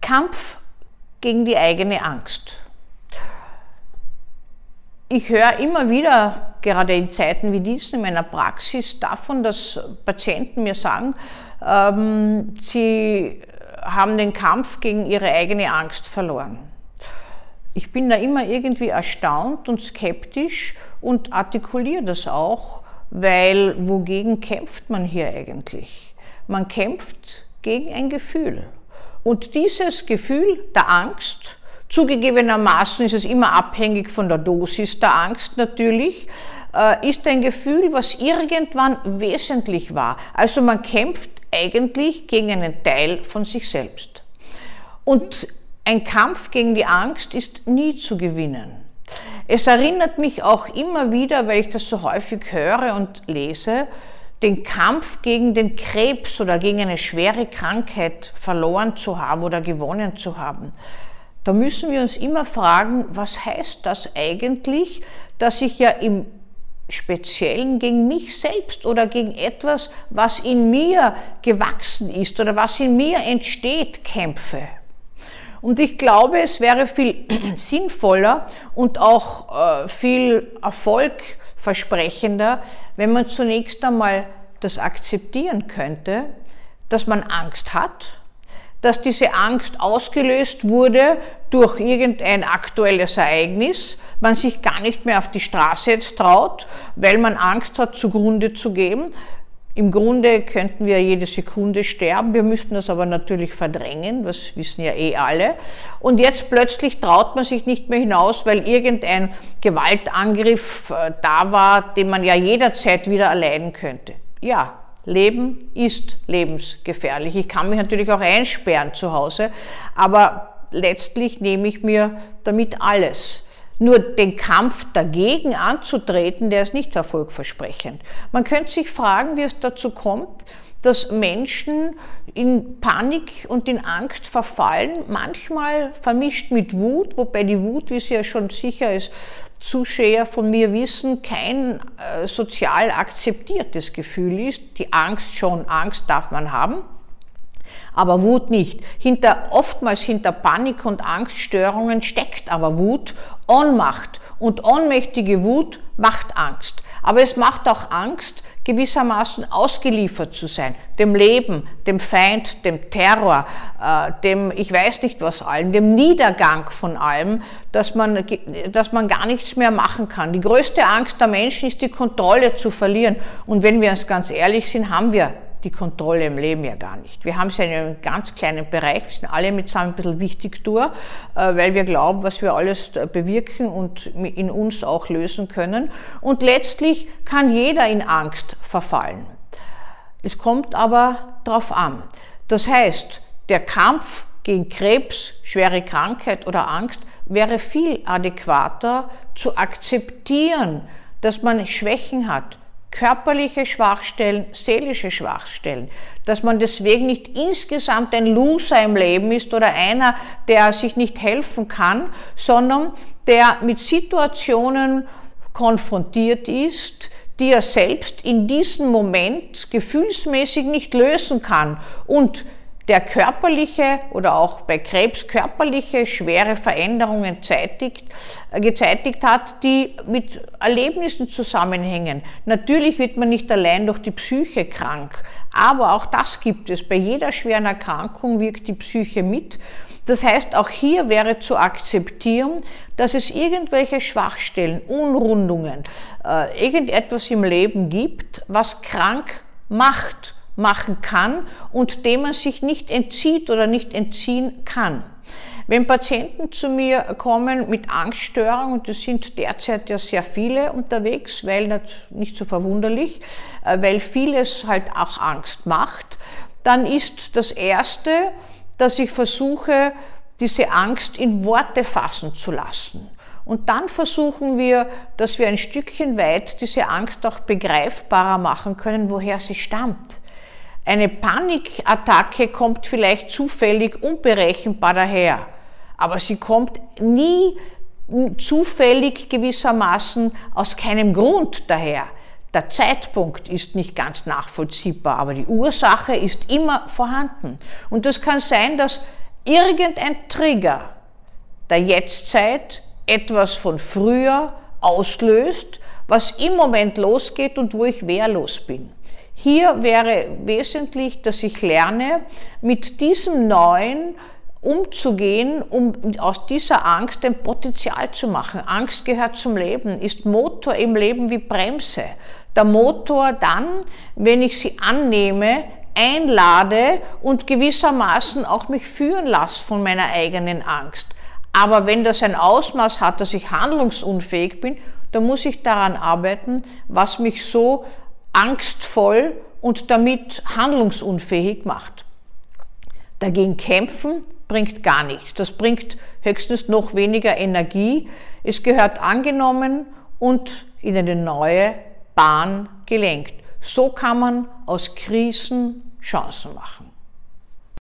Kampf gegen die eigene Angst. Ich höre immer wieder, gerade in Zeiten wie diesen in meiner Praxis, davon, dass Patienten mir sagen, ähm, sie haben den Kampf gegen ihre eigene Angst verloren. Ich bin da immer irgendwie erstaunt und skeptisch und artikuliere das auch, weil wogegen kämpft man hier eigentlich? Man kämpft gegen ein Gefühl. Und dieses Gefühl der Angst, zugegebenermaßen ist es immer abhängig von der Dosis der Angst natürlich, äh, ist ein Gefühl, was irgendwann wesentlich war. Also man kämpft eigentlich gegen einen Teil von sich selbst. Und ein Kampf gegen die Angst ist nie zu gewinnen. Es erinnert mich auch immer wieder, weil ich das so häufig höre und lese, den Kampf gegen den Krebs oder gegen eine schwere Krankheit verloren zu haben oder gewonnen zu haben. Da müssen wir uns immer fragen, was heißt das eigentlich, dass ich ja im Speziellen gegen mich selbst oder gegen etwas, was in mir gewachsen ist oder was in mir entsteht, kämpfe. Und ich glaube, es wäre viel sinnvoller und auch äh, viel erfolgversprechender, wenn man zunächst einmal das akzeptieren könnte, dass man Angst hat, dass diese Angst ausgelöst wurde durch irgendein aktuelles Ereignis, man sich gar nicht mehr auf die Straße jetzt traut, weil man Angst hat, zugrunde zu gehen, im Grunde könnten wir jede Sekunde sterben, wir müssten das aber natürlich verdrängen, das wissen ja eh alle. Und jetzt plötzlich traut man sich nicht mehr hinaus, weil irgendein Gewaltangriff äh, da war, den man ja jederzeit wieder erleiden könnte. Ja, Leben ist lebensgefährlich. Ich kann mich natürlich auch einsperren zu Hause, aber letztlich nehme ich mir damit alles. Nur den Kampf dagegen anzutreten, der ist nicht erfolgversprechend. Man könnte sich fragen, wie es dazu kommt, dass Menschen in Panik und in Angst verfallen, manchmal vermischt mit Wut, wobei die Wut, wie sie ja schon sicher ist, Zuschauer von mir wissen, kein äh, sozial akzeptiertes Gefühl ist. Die Angst schon, Angst darf man haben aber Wut nicht. Hinter, oftmals hinter Panik und Angststörungen steckt aber Wut, Ohnmacht. Und ohnmächtige Wut macht Angst. Aber es macht auch Angst, gewissermaßen ausgeliefert zu sein, dem Leben, dem Feind, dem Terror, äh, dem ich weiß nicht was allem, dem Niedergang von allem, dass man, dass man gar nichts mehr machen kann. Die größte Angst der Menschen ist die Kontrolle zu verlieren. Und wenn wir uns ganz ehrlich sind, haben wir die Kontrolle im Leben ja gar nicht. Wir haben es ja in einem ganz kleinen Bereich, wir sind alle mitsammen ein bisschen wichtig durch, äh, weil wir glauben, was wir alles bewirken und in uns auch lösen können. Und letztlich kann jeder in Angst verfallen. Es kommt aber darauf an. Das heißt, der Kampf gegen Krebs, schwere Krankheit oder Angst wäre viel adäquater zu akzeptieren, dass man Schwächen hat, körperliche Schwachstellen, seelische Schwachstellen, dass man deswegen nicht insgesamt ein Loser im Leben ist oder einer, der sich nicht helfen kann, sondern der mit Situationen konfrontiert ist, die er selbst in diesem Moment gefühlsmäßig nicht lösen kann. Und der körperliche oder auch bei Krebs körperliche schwere Veränderungen zeitigt, äh, gezeitigt hat, die mit Erlebnissen zusammenhängen. Natürlich wird man nicht allein durch die Psyche krank, aber auch das gibt es. Bei jeder schweren Erkrankung wirkt die Psyche mit. Das heißt, auch hier wäre zu akzeptieren, dass es irgendwelche Schwachstellen, Unrundungen, äh, irgendetwas im Leben gibt, was krank macht machen kann und dem man sich nicht entzieht oder nicht entziehen kann. Wenn Patienten zu mir kommen mit Angststörungen, und es sind derzeit ja sehr viele unterwegs, weil nicht so verwunderlich, äh, weil vieles halt auch Angst macht, dann ist das Erste, dass ich versuche, diese Angst in Worte fassen zu lassen. Und dann versuchen wir, dass wir ein Stückchen weit diese Angst auch begreifbarer machen können, woher sie stammt. Eine Panikattacke kommt vielleicht zufällig unberechenbar daher, aber sie kommt nie zufällig gewissermaßen aus keinem Grund daher. Der Zeitpunkt ist nicht ganz nachvollziehbar, aber die Ursache ist immer vorhanden. Und das kann sein, dass irgendein Trigger der Jetztzeit etwas von früher auslöst, was im Moment losgeht und wo ich wehrlos bin. Hier wäre wesentlich, dass ich lerne, mit diesem Neuen umzugehen, um aus dieser Angst ein Potenzial zu machen. Angst gehört zum Leben, ist Motor im Leben wie Bremse. Der Motor dann, wenn ich sie annehme, einlade und gewissermaßen auch mich führen lasse von meiner eigenen Angst. Aber wenn das ein Ausmaß hat, dass ich handlungsunfähig bin, dann muss ich daran arbeiten, was mich so angstvoll und damit handlungsunfähig macht. Dagegen kämpfen bringt gar nichts. Das bringt höchstens noch weniger Energie. Es gehört angenommen und in eine neue Bahn gelenkt. So kann man aus Krisen Chancen machen.